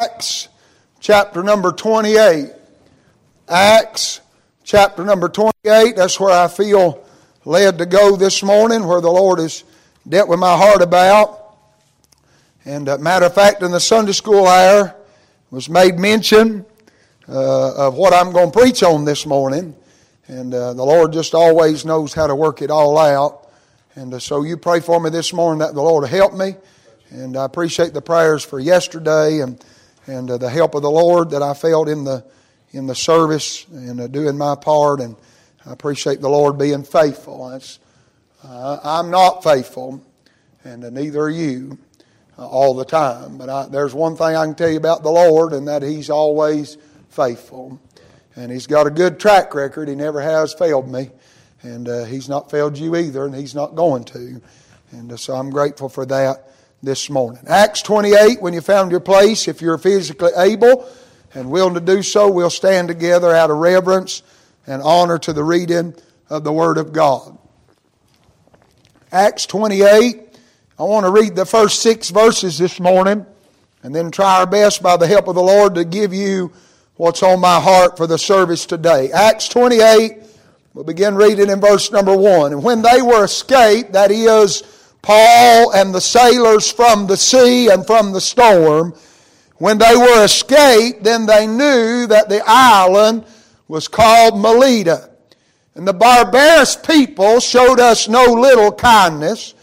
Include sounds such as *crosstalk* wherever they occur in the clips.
Acts chapter number 28. Acts chapter number 28. That's where I feel led to go this morning, where the Lord has dealt with my heart about. And uh, matter of fact, in the Sunday school hour was made mention uh, of what I'm going to preach on this morning. And uh, the Lord just always knows how to work it all out. And uh, so you pray for me this morning that the Lord will help me. And I appreciate the prayers for yesterday and and uh, the help of the Lord that I felt in the in the service and uh, doing my part. And I appreciate the Lord being faithful. Uh, I'm not faithful, and uh, neither are you uh, all the time. But I, there's one thing I can tell you about the Lord, and that He's always faithful. And He's got a good track record. He never has failed me. And uh, He's not failed you either, and He's not going to. And so I'm grateful for that this morning. Acts 28, when you found your place, if you're physically able and willing to do so, we'll stand together out of reverence and honor to the reading of the Word of God. Acts 28, I want to read the first six verses this morning and then try our best by the help of the Lord to give you what's on my heart for the service today. Acts 28, we'll begin reading in verse number 1. And when they were escaped, that is, Paul and the sailors from the sea and from the storm, when they were escaped, then they knew that the island was called Melita. And the barbarous people showed us no little kindness,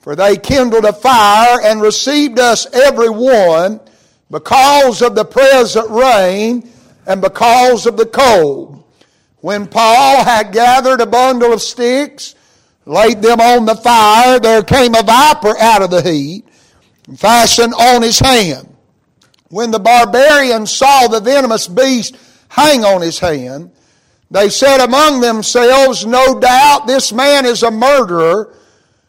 for they kindled a fire and received us every one because of the present rain and because of the cold. When Paul had gathered a bundle of sticks, laid them on the fire, there came a viper out of the heat fastened on his hand. When the barbarians saw the venomous beast hang on his hand, they said among themselves, No doubt this man is a murderer,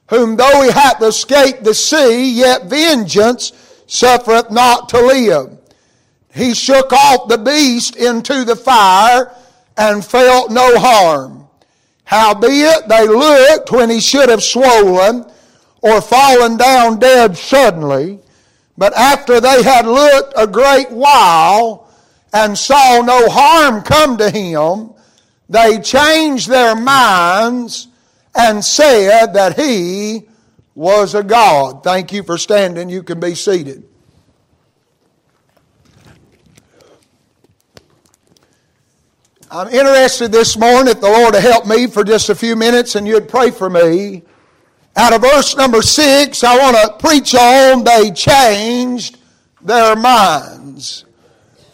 whom though he hath escaped the sea, yet vengeance suffereth not to live. He shook off the beast into the fire and felt no harm. Howbeit they looked when he should have swollen or fallen down dead suddenly. But after they had looked a great while and saw no harm come to him, they changed their minds and said that he was a God. Thank you for standing. You can be seated. I'm interested this morning if the Lord to help me for just a few minutes and you'd pray for me. Out of verse number six, I want to preach on they changed their minds.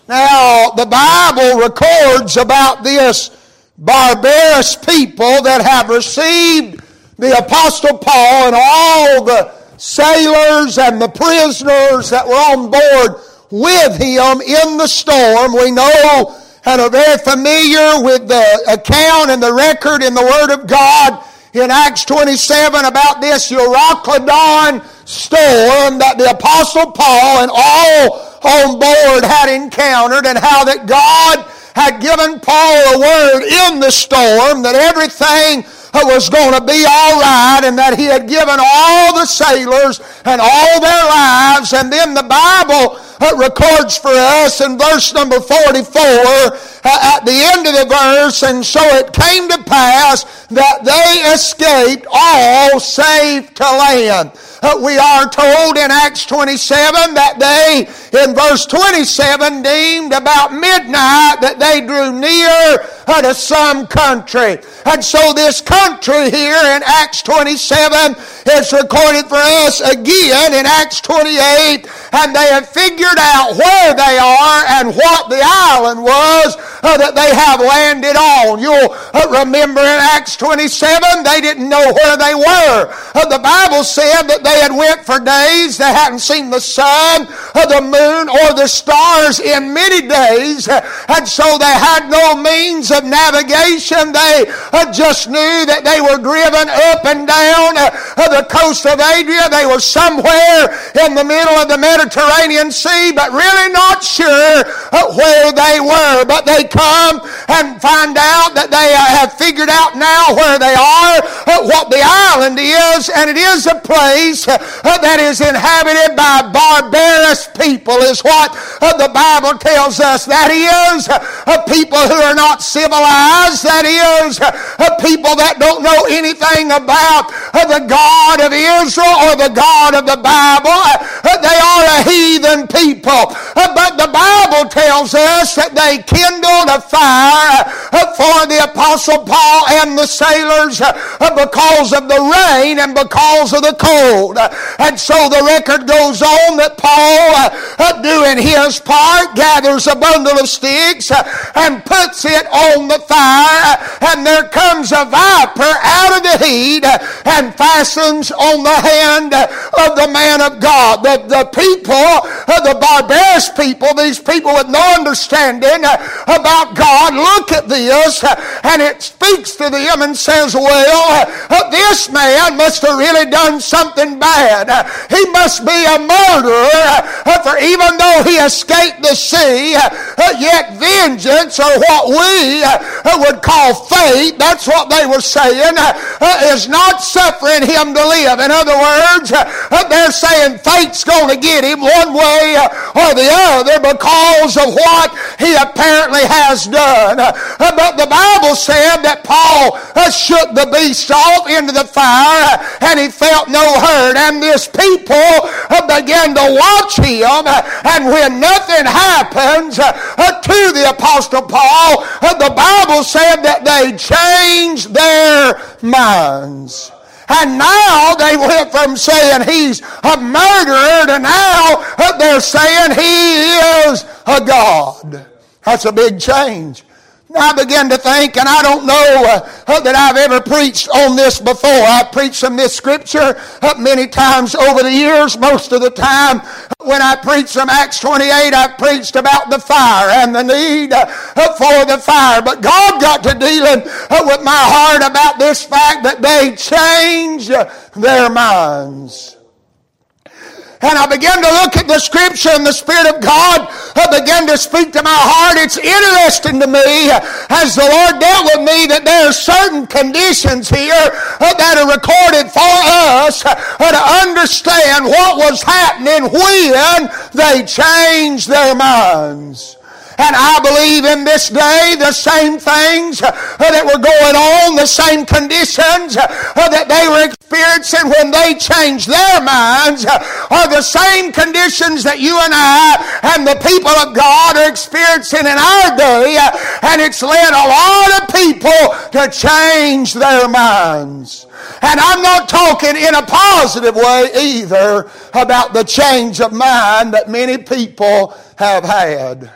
Now, the Bible records about this barbarous people that have received the Apostle Paul and all the sailors and the prisoners that were on board with him in the storm. We know and are very familiar with the account and the record in the Word of God in Acts 27 about this Euroclydon storm that the Apostle Paul and all on board had encountered and how that God had given Paul a word in the storm that everything was going to be all right and that he had given all the sailors and all their lives. And then the Bible records for us in verse number 44 uh, at the end of the verse, and so it came to pass that they escaped all save to land. Uh, we are told in Acts 27 that they, in verse 27, deemed about midnight that they drew near to some country. And so this country here in Acts 27 is recorded for us again in Acts 28, and they have figured out where they are and what the island was uh, that they have landed on. You'll uh, remember in Acts 27, they didn't know where they were. The Bible said that they had went for days. They hadn't seen the sun or the moon or the stars in many days. And so they had no means of navigation. They uh, just knew that they were driven up and down uh, the coast of Adria. They were somewhere in the middle of the Mediterranean Sea, but really not sure where they were, but they come and find out that they have figured out now where they are, what the island is, and it is a place Uh, uh, that is inhabited by barbarous people, is what uh, the Bible tells us. That is, people who are not civilized. That is, people that don't know anything about the God of Israel or the God of the Bible. They are a heathen people. But the Bible tells us that they kindled a fire for the Apostle Paul and the sailors because of the rain and because of the cold. Uh, and so the record goes on that Paul, uh, uh, doing his part, gathers a bundle of sticks and puts it on the fire, and there comes a viper out of the and fastens on the hand of the man of God. The, the people, uh, the barbarous people, these people with no understanding about God, look at this and it speaks to them and says, Well, uh, this man must have really done something bad. He must be a murderer, uh, for even though he escaped the sea, yet vengeance, or what we would call fate, that's what they were saying, is not suffering him to live. In other words, they're saying fate's going to get him one way or the other because of what he apparently has done. But the Bible said that Paul shook the beast off into the fire and he felt no hurt. And this people began to watch him. And when nothing happens to the Apostle Paul, the Bible said that they changed their minds. And now they went from saying he's a murderer to now they're saying he is a God. That's a big change. I began to think, and I don't know uh, that I've ever preached on this before. I've preached from this scripture uh, many times over the years. Most of the time, when I preached from Acts 28, I've preached about the fire and the need uh, for the fire. But God got to dealing uh, with my heart about this fact that they changed their minds. And I began to look at the scripture and the Spirit of God uh, began to speak to my heart. It's interesting to me uh, as the Lord dealt with me that there are certain conditions here uh, that are recorded for us to understand what was happening when they changed their minds. And I believe in this day the same things uh, that were going on, the same conditions uh, that they were experiencing when they changed their minds uh, are the same conditions that you and I and the people of God are experiencing in our day. And it's led a lot of people to change their minds. And I'm not talking in a positive way either about the change of mind that many people have had.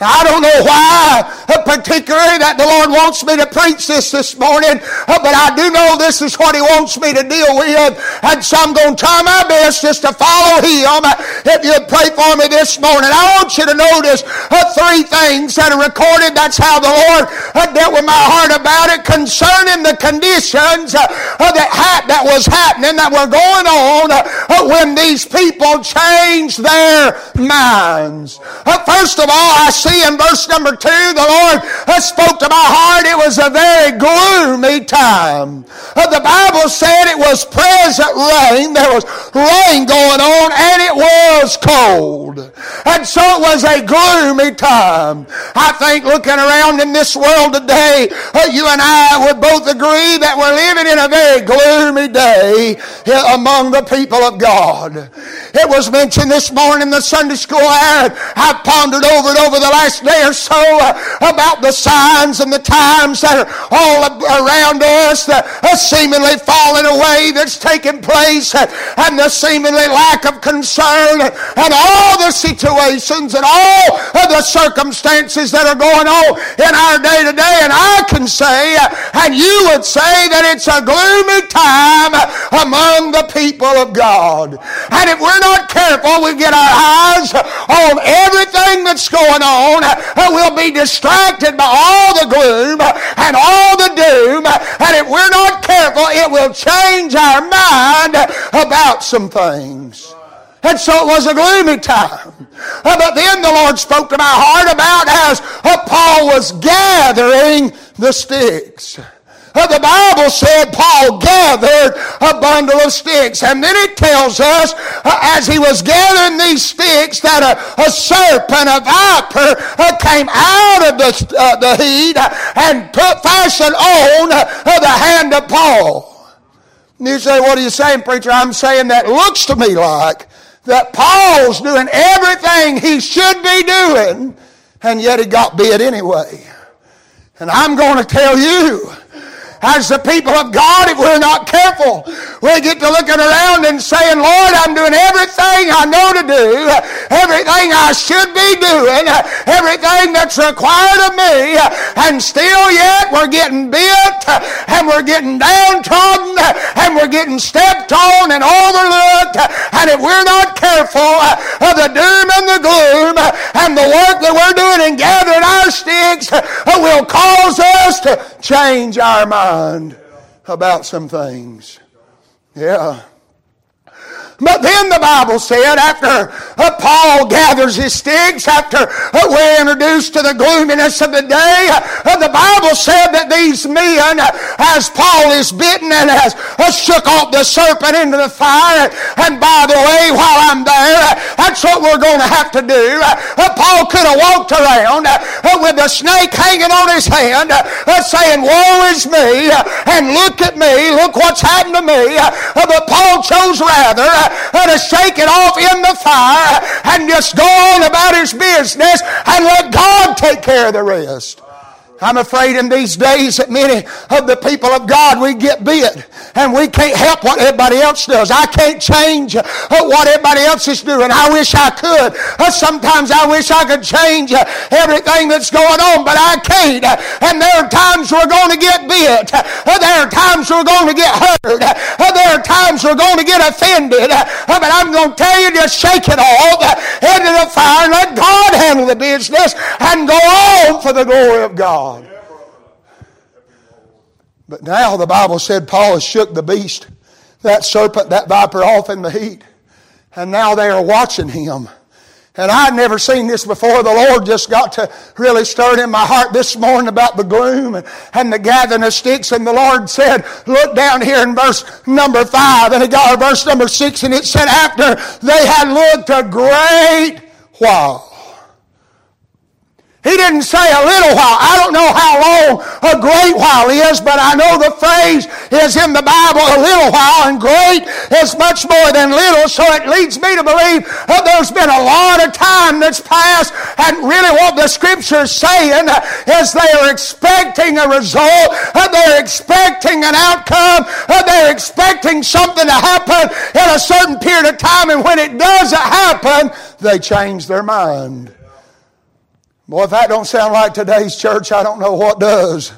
I don't know why, uh, particularly, that the Lord wants me to preach this this morning, uh, but I do know this is what He wants me to deal with, and so I'm going to try my best just to follow Him. If you'd pray for me this morning, I want you to notice uh, three things that are recorded. That's how the Lord dealt with my heart about it concerning the conditions that ha- that was happening, that were going on when these people changed their minds. First of all, I see see in verse number two, the Lord spoke to my heart. It was a very gloomy time. Uh, the Bible said it was present rain. There was rain going on and it was cold. And so it was a gloomy time. I think looking around in this world today, uh, you and I would both agree that we're living in a very gloomy day here among the people of God. It was mentioned this morning in the Sunday school hour. I've pondered over it over the last day or so uh, about the signs and the times that are all around us, the seemingly falling away that's taking place, uh, and the seemingly lack of concern, and all the situations and all of the circumstances that are going on in our day to day. And I can say, uh, and you would say, that it's a gloomy time among the people of God. And if we're not careful, we get our eyes on everything that's going on on, we'll be distracted by all the gloom and all the doom. And if we're not careful, it will change our mind about some things. And so it was a gloomy time. Uh, but then the Lord spoke to my heart about as uh, Paul was gathering the sticks. The Bible said Paul gathered a bundle of sticks. And then it tells us, uh, as he was gathering these sticks, that a, a serpent, a viper, uh, came out of the, uh, the heat and put fastened on the hand of Paul. And you say, what are you saying, preacher? I'm saying that looks to me like that Paul's doing everything he should be doing, and yet he got bit anyway. And I'm going to tell you, as the people of God, if we're not careful, we get to looking around and saying, Lord, I'm doing everything I know to do, everything I should be doing, everything that's required of me, and still yet we're getting bit, and we're getting downtrodden, and we're getting stepped on and overlooked, and if we're not careful of the doom and the gloom and the work that we're doing in gathering our sticks will cause us to change our mind mind about some things. Yeah. But then the Bible said, after uh, Paul gathers his sticks, after uh, we're introduced to the gloominess of the day, uh, the Bible said that these men, uh, as Paul is bitten and has uh, shook off the serpent into the fire, and by the way, while I'm there, uh, that's what we're going to have to do. Uh, Paul could have walked around uh, with the snake hanging on his hand, uh, saying, Woe is me, and look at me, look what's happened to me. but Paul chose rather to shake it off in the fire and just go on about his business and let God take care of the rest. I'm afraid in these days that many of the people of God, we get bit and we can't help what everybody else does. I can't change what everybody else is doing. I wish I could. Sometimes I wish I could change everything that's going on, but I can't. And there are times we're going to get bit. There are times we're going to get hurt. There are times we're going to get offended. But I'm going to tell you, just shake it off, head to the fire, and let God handle the business and go on for the glory of God. But now the Bible said Paul has shook the beast, that serpent, that viper off in the heat. And now they are watching him. And I'd never seen this before. The Lord just got to really stir in my heart this morning about the gloom and, and the gathering of sticks. And the Lord said, look down here in verse number five. And it got to verse number six. And it said, after they had looked a great while. He didn't say a little while. I don't know how long a great while is, but I know the phrase is in the Bible a little while, and great is much more than little, so it leads me to believe that there's been a lot of time that's passed, and really what the scripture is saying is they are expecting a result, they're expecting an outcome, they're expecting something to happen in a certain period of time, and when it doesn't happen, they change their mind. Boy, if that don't sound like today's church, I don't know what does.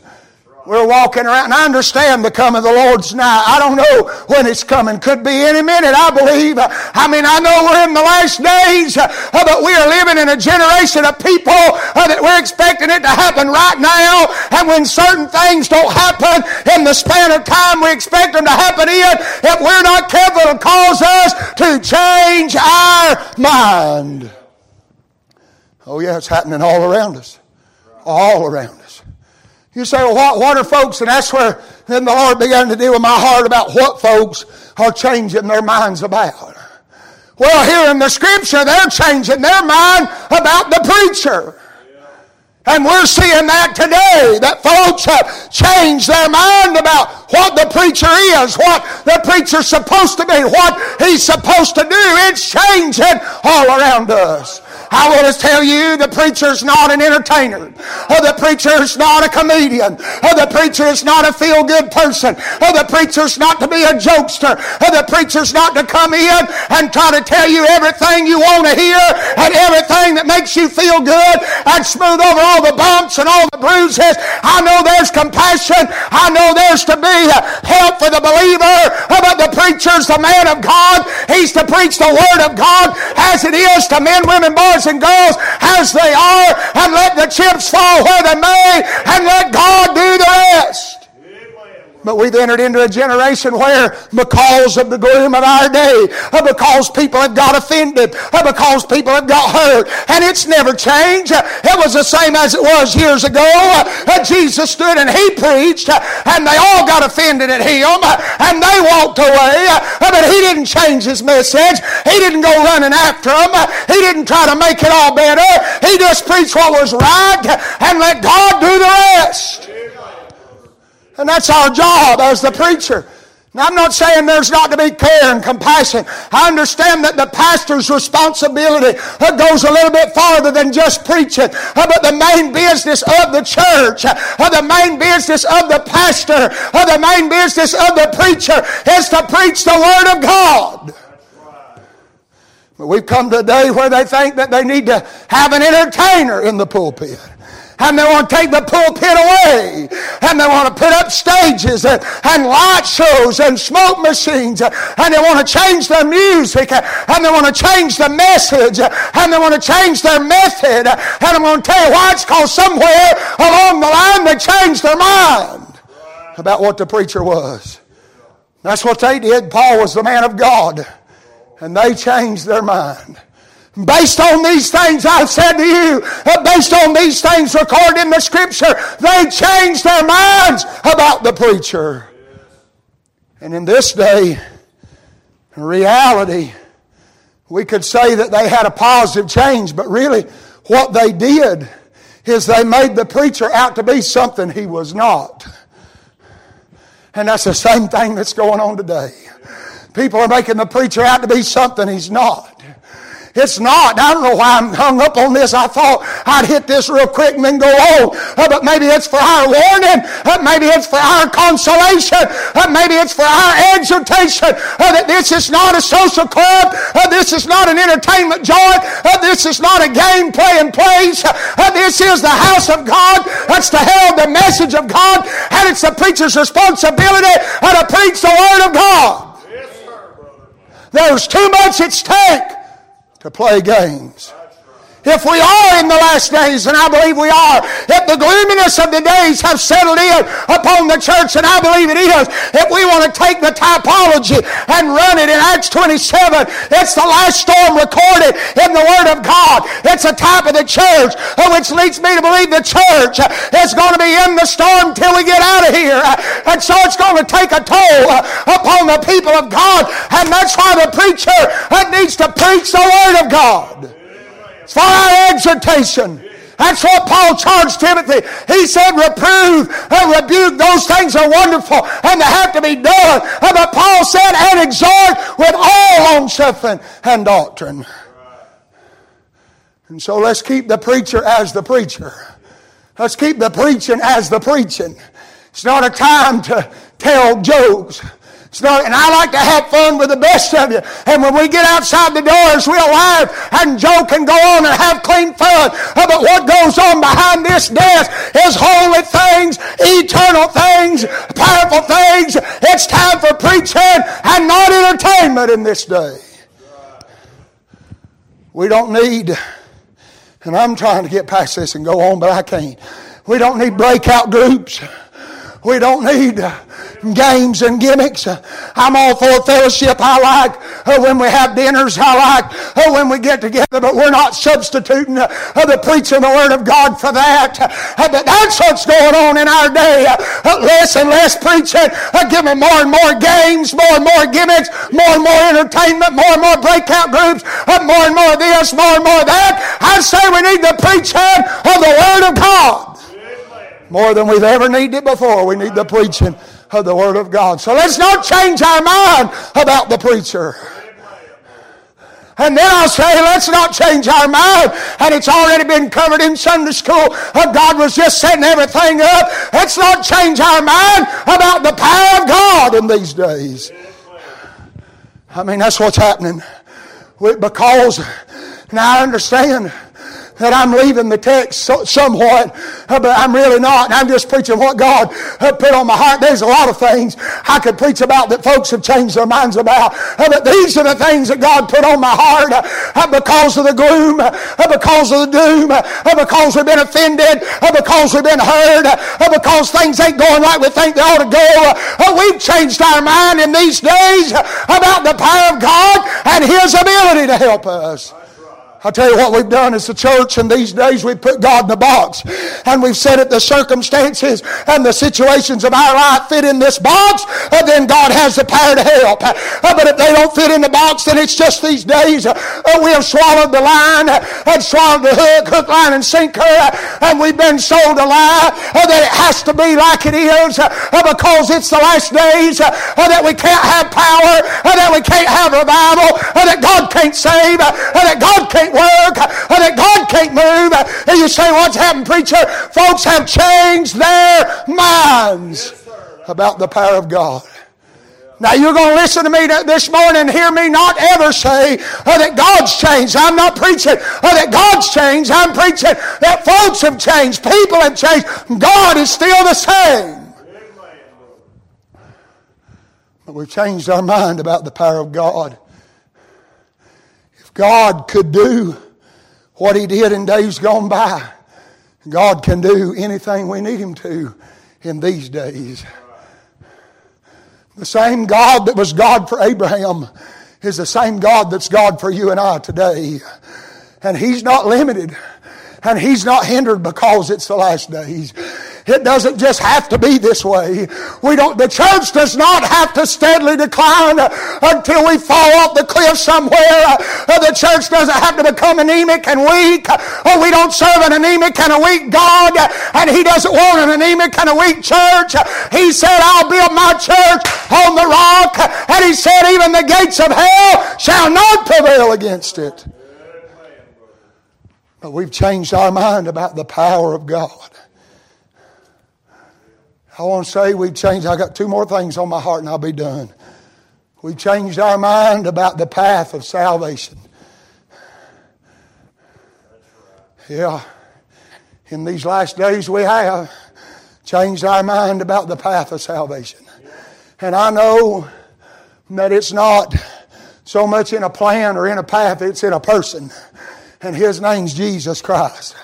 We're walking around, and I understand the coming of the Lord's night. I don't know when it's coming. Could be any minute, I believe. I mean, I know we're in the last days, uh, but we are living in a generation of people uh, that we're expecting it to happen right now. And when certain things don't happen in the span of time we expect them to happen in, if we're not careful, it'll cause us to change our mind. Oh, yeah, it's happening all around us. All around us. You say, well, what, what are folks? And that's where then the Lord began to deal with my heart about what folks are changing their minds about. Well, here in the scripture, they're changing their mind about the preacher. And we're seeing that today, that folks have changed their mind about what the preacher is, what the preacher's supposed to be, what he's supposed to do. It's changing all around us. I want to tell you the preacher's not an entertainer. Or the preacher's not a comedian. Or the preacher is not a feel good person. Or the preacher's not to be a jokester. Or the preacher's not to come in and try to tell you everything you want to hear and everything that makes you feel good and smooth over all the bumps and all the bruises. I know there's compassion. I know there's to be help for the believer. But the preacher's the man of God. He's to preach the word of God as it is to men, women, boys, boys and girls as they are and let the chips fall where they may and let God. But we've entered into a generation where, because of the gloom of our day, uh, because people have got offended, uh, because people have got hurt, and it's never changed. It was the same as it was years ago. Uh, Jesus stood and he preached, and they all got offended at him, and they walked away, but he didn't change his message. He didn't go running after them. He didn't try to make it all better. He just preached what was right and let God do the rest. And that's our job as the preacher. Now, I'm not saying there's not to be care and compassion. I understand that the pastor's responsibility uh, goes a little bit farther than just preaching. Uh, but the main business of the church, uh, the main business of the pastor, the main business of the preacher is to preach the Word of God. But we've come to a day where they think that they need to have an entertainer in the pulpit and they want to take the pulpit away, and they want to put up stages and, and light shows and smoke machines, and they want to change their music, and they want to change the message, and they want to change their method. And I'm going to tell you why it's because somewhere along the line they changed their mind about what the preacher was. That's what they did. Paul was the man of God, and they changed their mind. Based on these things I've said to you, uh, based on these things recorded in the scripture, they changed their minds about the preacher. And in this day, in reality, we could say that they had a positive change, but really what they did is they made the preacher out to be something he was not. And that's the same thing that's going on today. People are making the preacher out to be something he's not. It's not. I don't know why I'm hung up on this. I thought I'd hit this real quick and then go on. Uh, but maybe it's for our warning. Uh, maybe it's for our consolation. Uh, maybe it's for our exhortation that this is not a social club. This is not an entertainment joint. This is not a game playing place. this is the house of God. That's to herald the message of God. And it's the preacher's responsibility to preach the word of God. Yes, There's too much at stake to play games. If we are in the last days, and I believe we are, if the gloominess of the days have settled in upon the church, and I believe it is, if we want to take the typology and run it in Acts 27, it's the last storm recorded in the Word of God. It's a type of the church, uh, which leads me to believe the church is going to be in the storm till we get out of here. Uh, and so it's going to take a toll uh, upon the people of God, and that's why the preacher needs to preach the Word of God for our exhortation. That's what Paul charged Timothy. He said, reprove and rebuke. Those things are wonderful and they have to be done. But Paul said, and exhort with all long suffering and doctrine. And so let's keep the preacher as the preacher. Let's keep the preaching as the preaching. It's not a time to tell jokes. Not, and I like to have fun with the best of you. And when we get outside the doors, we'll laugh and joke and go on and have clean fun. Uh, but what goes on behind this desk is holy things, eternal things, powerful things. It's time for preaching and not entertainment in this day. We don't need, and I'm trying to get past this and go on, but I can't. We don't need breakout groups. We don't need games and gimmicks. I'm all for fellowship. I like uh, when we have dinners. I like uh, when we get together, but we're not substituting uh, the preaching the Word of God for that. But that's what's going on in our day. Less and less preaching, giving more and more games, more and more gimmicks, more and more entertainment, more and more breakout groups, more and more this, more and more that. I say we need the preaching of the Word of God. More than we've ever needed it before. We need the preaching of the Word of God. So let's not change our mind about the preacher. And then I'll say, let's not change our mind. And it's already been covered in Sunday school. God was just setting everything up. Let's not change our mind about the power of God in these days. I mean, that's what's happening. Because, now I understand that I'm leaving the text so, somewhat, uh, but I'm really not. I'm just preaching what God uh, put on my heart. There's a lot of things I could preach about that folks have changed their minds about, uh, but these are the things that God put on my heart uh, uh, because of the gloom, uh, because of the doom, because we've been offended, because we've been hurt, because things ain't going like we think they ought to go. We've changed our mind in these days about the power of God and His ability to help us. I'll tell you what we've done as a church in these days, we've put God in the box. And we've said that the circumstances and the situations of our life fit in this box, and then God has the power to help. Uh, but if they don't fit in the box, then it's just these days uh, uh we have swallowed the line uh, and swallowed the hook, hook, line, and sinker, uh, and we've been sold a lie uh, that it has to be like it is because it's the last days, that we can't have power, that we can't have revival, that God can't save, and that God can't work, and that God can't move. And you say, What's happened, preacher? Folks have changed their minds about the power of God. Now you're going to listen to me this morning and hear me not ever say uh, that God's changed. I'm not preaching uh, that God's changed. I'm preaching that folks have changed. People have changed. God is still the same. But we've changed our mind about the power of God. If God could do what He did in days gone by, God can do anything we need Him to in these days. The same God that was God for Abraham is the same God that's God for you and I today. And He's not limited. And He's not hindered because it's the last days. It doesn't just have to be this way. We don't, the church does not have to steadily decline until we fall off the cliff somewhere. Uh, the church doesn't have to become anemic and weak. Uh, we don't serve an anemic and a weak God, and He doesn't want an anemic and a weak church. He said, I'll build my church on the rock, and He said, even the gates of hell shall not prevail against it. But we've changed our mind about the power of God. I want to say we've changed. I got two more things on my heart and I'll be done. We've changed our mind about the path of salvation. Yeah. In these last days, we have changed our mind about the path of salvation. And I know that it's not so much in a plan or in a path, it's in a person. And his name's Jesus Christ.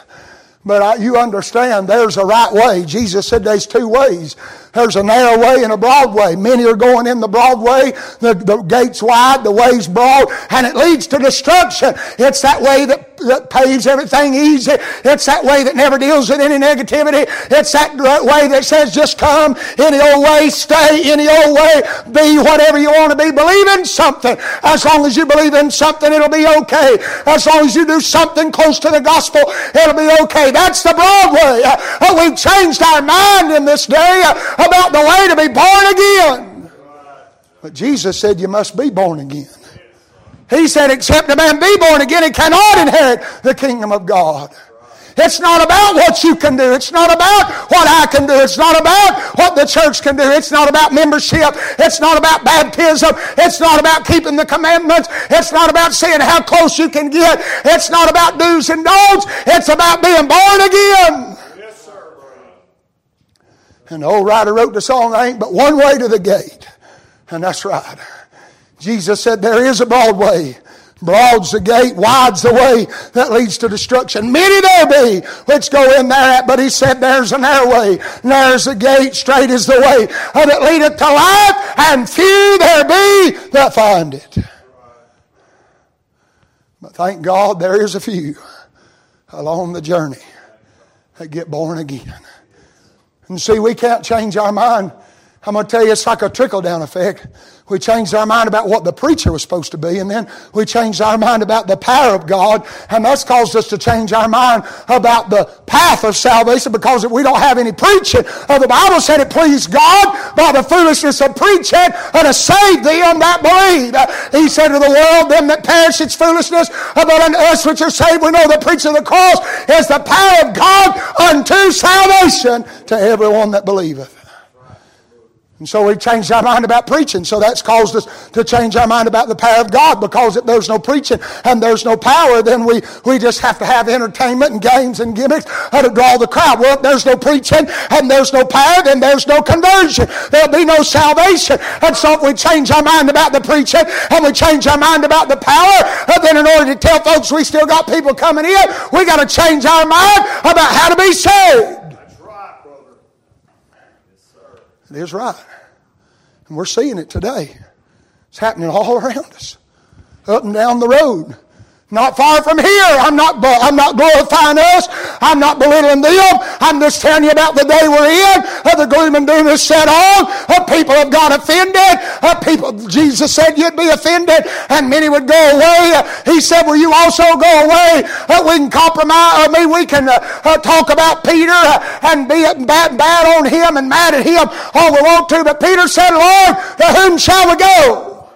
But I, you understand there's a right way. Jesus said there's two ways. There's a narrow way and a broad way. Many are going in the broad way. The, the gate's wide, the way's broad, and it leads to destruction. It's that way that, that paves everything easy. It's that way that never deals with any negativity. It's that way that says just come any old way, stay any old way, be whatever you want to be. Believe in something. As long as you believe in something, it'll be okay. As long as you do something close to the gospel, it'll be okay. That's the broad way. Uh, we've changed our mind in this day uh, about the way to be born again. But Jesus said you must be born again. He said, except a man be born again, he cannot inherit the kingdom of God. It's not about what you can do. It's not about what I can do. It's not about what the church can do. It's not about membership. It's not about baptism. It's not about keeping the commandments. It's not about seeing how close you can get. It's not about do's and don'ts. It's about being born again. And the old writer wrote the song, There ain't but one way to the gate. And that's right. Jesus said, There is a broad way Broad's the gate, wide's the way that leads to destruction. Many there be which go in there, but he said, There's a narrow way, there's a gate, straight is the way that leadeth to life, and few there be that find it. But thank God there is a few along the journey that get born again. And see, we can't change our mind. I'm going to tell you, it's like a trickle down effect. We changed our mind about what the preacher was supposed to be, and then we changed our mind about the power of God, and that's caused us to change our mind about the path of salvation because if we don't have any preaching. Uh, the Bible said it pleased God by the foolishness of preaching and to save them that believe. Uh, he said to the world, them that perish, it's foolishness, uh, but unto us which are saved, we know the preaching of the cross is the power of God unto salvation to everyone that believeth. And so we changed our mind about preaching. So that's caused us to change our mind about the power of God because if there's no preaching and there's no power, then we, we just have to have entertainment and games and gimmicks to draw the crowd. Well, if there's no preaching and there's no power, then there's no conversion. There'll be no salvation. And so if we change our mind about the preaching and we change our mind about the power, uh, then in order to tell folks we still got people coming in, we got to change our mind about how to be saved. It is right. And we're seeing it today. It's happening all *laughs* around us, up and down the road. Not far from here. I'm not, I'm not glorifying us. I'm not belittling them. I'm just telling you about the day we're in. Uh, the gloom and doom is set on. Uh, people have got offended. Uh, people, Jesus said you'd be offended and many would go away. Uh, he said, will you also go away? Uh, we can compromise. I mean, we can uh, talk about Peter and be bad, bad on him and mad at him all we want to. But Peter said, Lord, to whom shall we go?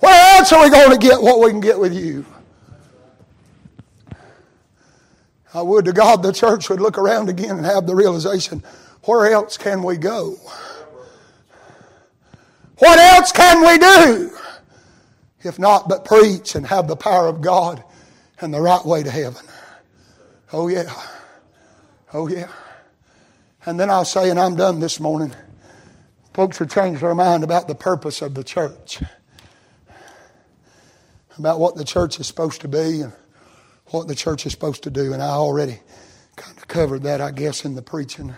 Where else are we going to get what we can get with you? I would to God the church would look around again and have the realization where else can we go? What else can we do? If not but preach and have the power of God and the right way to heaven. Oh, yeah. Oh, yeah. And then I'll say, and I'm done this morning, folks have changed their mind about the purpose of the church, about what the church is supposed to be. And what the church is supposed to do, and I already kind of covered that, I guess, in the preaching.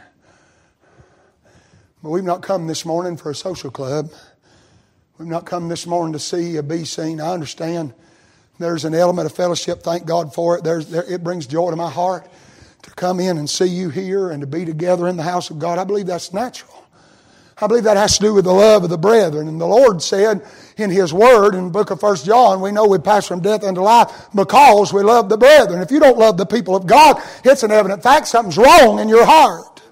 But we've not come this morning for a social club. We've not come this morning to see or be seen. I understand there's an element of fellowship. Thank God for it. There's, there, it brings joy to my heart to come in and see you here and to be together in the house of God. I believe that's natural. I believe that has to do with the love of the brethren. And the Lord said in His Word in the book of First John, we know we pass from death unto life because we love the brethren. If you don't love the people of God, it's an evident fact something's wrong in your heart.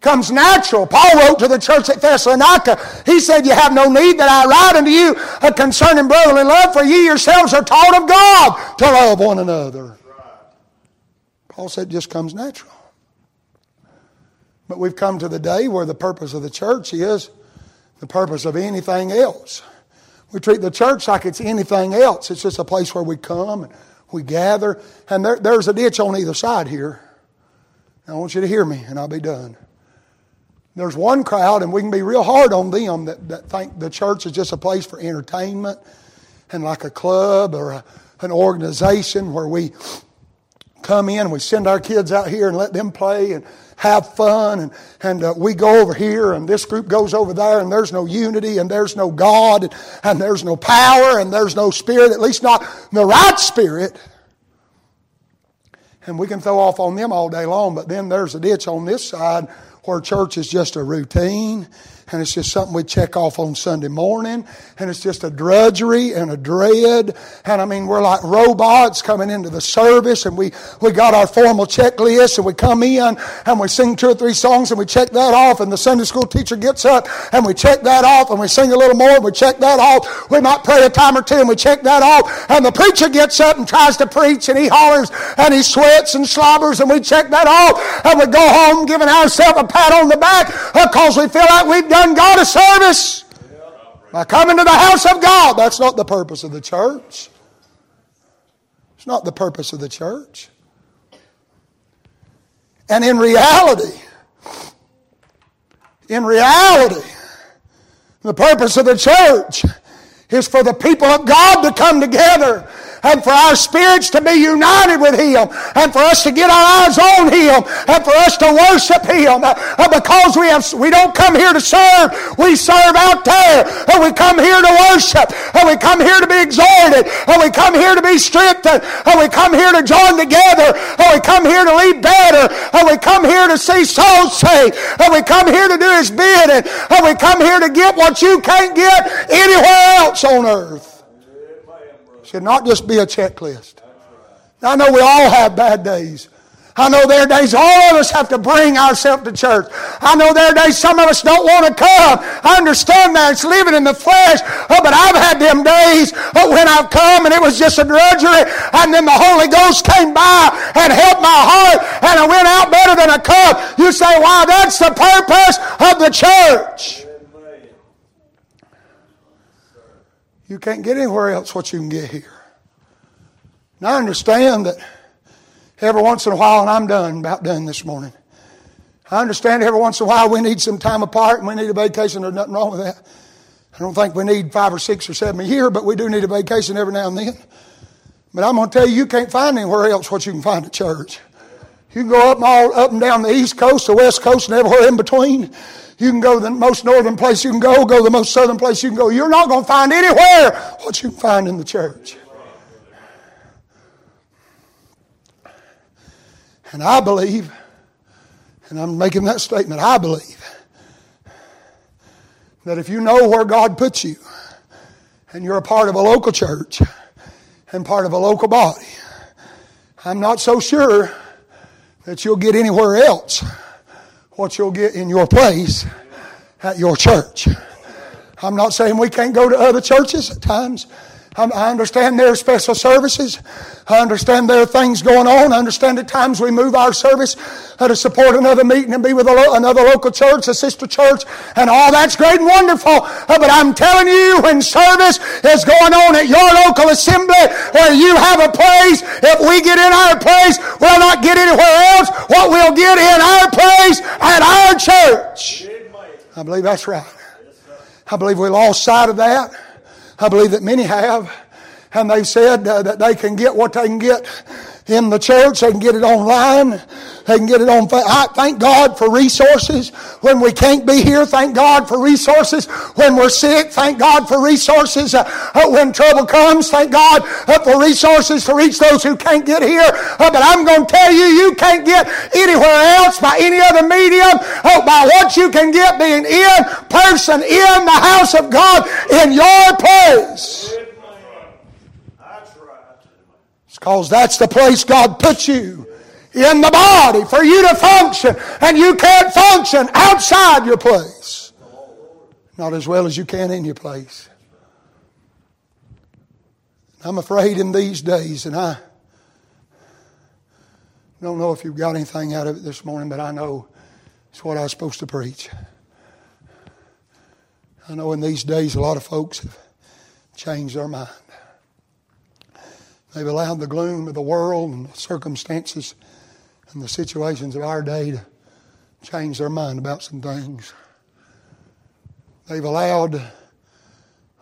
Comes natural. Paul wrote to the church at Thessalonica. He said, You have no need that I write unto you a concerning brotherly love, for ye yourselves are taught of God to love one another. Paul said, it just comes natural. But we've come to the day where the purpose of the church is the purpose of anything else. We treat the church like it's anything else. It's just a place where we come and we gather. And there, there's a ditch on either side here. I want you to hear me, and I'll be done. There's one crowd, and we can be real hard on them that, that think the church is just a place for entertainment and like a club or a, an organization where we come in we send our kids out here and let them play and have fun and, and uh, we go over here and this group goes over there and there's no unity and there's no God and, and there's no power and there's no spirit, at least not the right spirit. And we can throw off on them all day long, but then there's a ditch on this side where church is just a routine and it's just something we check off on Sunday morning, and it's just a drudgery and a dread. And I mean, we're like robots coming into the service, and we, we got our formal checklist, and we come in and we sing two or three songs, and we check that off, and the Sunday school teacher gets up, and we check that off, and we sing a little more, and we check that off. We might pray a time or two, and we check that off, and the preacher gets up and tries to preach, and he hollers, and he sweats and slobbers, and we check that off, and we go home giving ourselves a pat on the back because we feel like we've done done God a service by coming to the house of God. That's not the purpose of the church. It's not the purpose of the church. And in reality, in reality, the purpose of the church is for the people of God to come together and for our spirits to be united with Him and for us to get our eyes on Him and for us to worship Him. Uh, because we have, we don't come here to serve, we serve out there. And we come here to worship and we come here to be exhorted and we come here to be strengthened and we come here to join together and we come here to lead better and we come here to see souls saved and we come here to do His bidding and we come here to get what you can't get anywhere else on earth should not just be a checklist. I know we all have bad days. I know there are days all of us have to bring ourselves to church. I know there are days some of us don't want to come. I understand that. It's living in the flesh. Oh, but I've had them days oh, when I've come and it was just a drudgery and then the Holy Ghost came by and helped my heart and I went out better than a cup. You say, why? That's the purpose of the church. You can't get anywhere else what you can get here. Now I understand that every once in a while, and I'm done, about done this morning. I understand every once in a while we need some time apart and we need a vacation. There's nothing wrong with that. I don't think we need five or six or seven a year, but we do need a vacation every now and then. But I'm going to tell you, you can't find anywhere else what you can find at church. You can go up and all up and down the east coast, the west coast, and everywhere in between. You can go the most northern place you can go, go the most southern place you can go. You're not going to find anywhere what you can find in the church. And I believe, and I'm making that statement, I believe that if you know where God puts you, and you're a part of a local church and part of a local body, I'm not so sure that you'll get anywhere else what you'll get in your place at your church. I'm not saying we can't go to other churches at times. I understand there are special services. I understand there are things going on. I understand at times we move our service to support another meeting and be with another local church, a sister church, and all that's great and wonderful. Uh, but I'm telling you, when service is going on at your local assembly where you have a place, if we get in our place, we'll not get anywhere else. What we'll get in our place at our church. I believe that's right. I believe we lost sight of that. I believe that many have. And they've said uh, that they can get what they can get in the church. They can get it online. They can get it on. I thank God for resources when we can't be here. Thank God for resources when we're sick. Thank God for resources uh, uh when trouble comes. Thank God uh, for resources to reach those who can't get here. Uh, but I'm going to tell you, you can't get anywhere else by any other medium. Uh, by what you can get being in person in the house of God in your place. Because that's the place God put you in the body for you to function. And you can't function outside your place. Not as well as you can in your place. I'm afraid in these days, and I don't know if you've got anything out of it this morning, but I know it's what I was supposed to preach. I know in these days a lot of folks have changed their mind. They've allowed the gloom of the world and the circumstances and the situations of our day to change their mind about some things. They've allowed,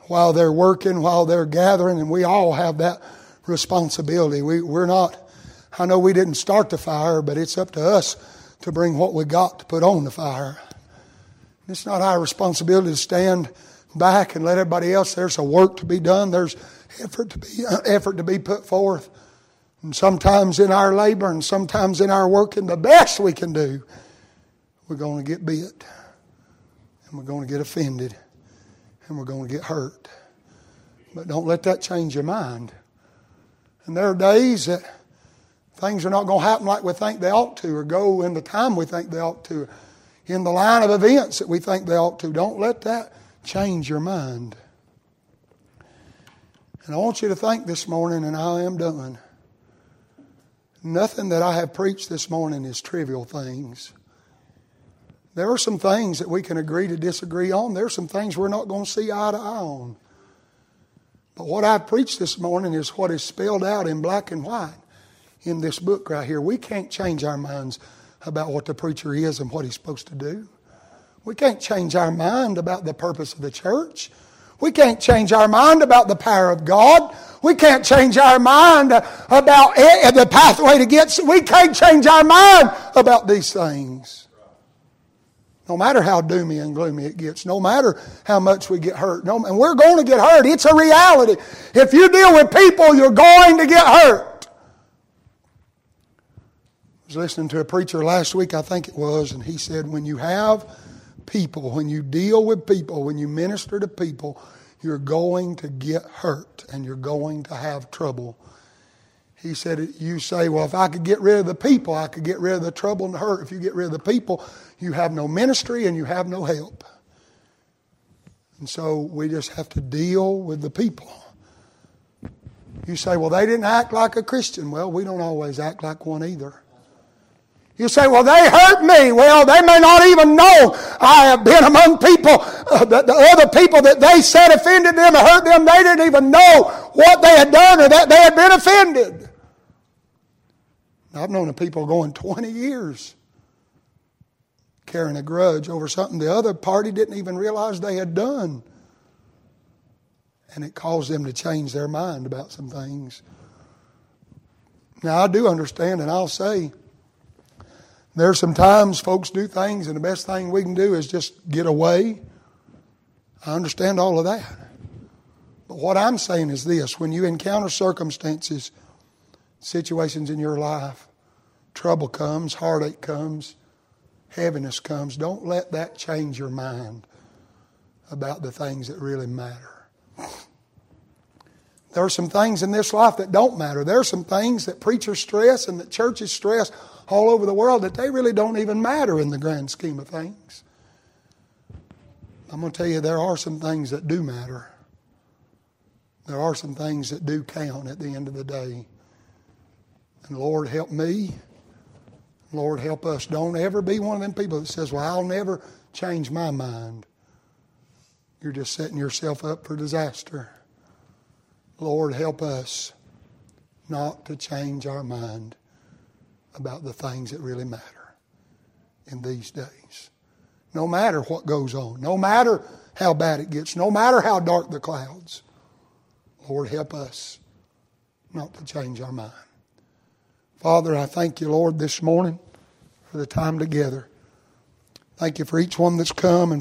while they're working, while they're gathering, and we all have that responsibility. We, we're not, I know we didn't start the fire, but it's up to us to bring what we got to put on the fire. It's not our responsibility to stand back and let everybody else. There's a work to be done. There's effort to be uh, effort to be put forth. And sometimes in our labor and sometimes in our working, the best we can do, we're going to get bit. And we're going to get offended. And we're going to get hurt. But don't let that change your mind. And there are days that things are not going to happen like we think they ought to, or go in the time we think they ought to, in the line of events that we think they ought to. Don't let that change your mind. And I want you to think this morning, and I am done. Nothing that I have preached this morning is trivial things. There are some things that we can agree to disagree on. There are some things we're not going to see eye to eye on. But what I've preached this morning is what is spelled out in black and white in this book right here. We can't change our minds about what the preacher is and what he's supposed to do. We can't change our mind about the purpose of the church. We can't change our mind about the power of God. We can't change our mind about eh, eh, the pathway to get. We can't change our mind about these things. No matter how doomy and gloomy it gets, no matter how much we get hurt, no, and we're going to get hurt. It's a reality. If you deal with people, you're going to get hurt. I was listening to a preacher last week, I think it was, and he said, when you have people, when you deal with people, when you minister to people, you're going to get hurt and you're going to have trouble. He said, You say, well, if I could get rid of the people, I could get rid of the trouble and the hurt. If you get rid of the people, you have no ministry and you have no help. And so we just have to deal with the people. You say, well, they didn't act like a Christian. Well, we don't always act like one either. You say, well, they hurt me. Well, they may not even know I have been among people, uh, the, the, other people that they said offended them or hurt them. They didn't even know what they had done or that they had been offended. I've known people going 20 years carrying a grudge over something the other party didn't even realize they had done. And it caused them to change their mind about some things. Now, I do understand, and I'll say, there's some times folks do things, and the best thing we can do is just get away. I understand all of that. But what I'm saying is this when you encounter circumstances, situations in your life, trouble comes, heartache comes, heaviness comes, don't let that change your mind about the things that really matter. There are some things in this life that don't matter. There are some things that preachers stress and that churches stress all over the world that they really don't even matter in the grand scheme of things. I'm going to tell you, there are some things that do matter. There are some things that do count at the end of the day. And Lord, help me. Lord, help us. Don't ever be one of them people that says, Well, I'll never change my mind. You're just setting yourself up for disaster. Lord, help us not to change our mind about the things that really matter in these days. No matter what goes on, no matter how bad it gets, no matter how dark the clouds, Lord, help us not to change our mind. Father, I thank you, Lord, this morning for the time together. Thank you for each one that's come and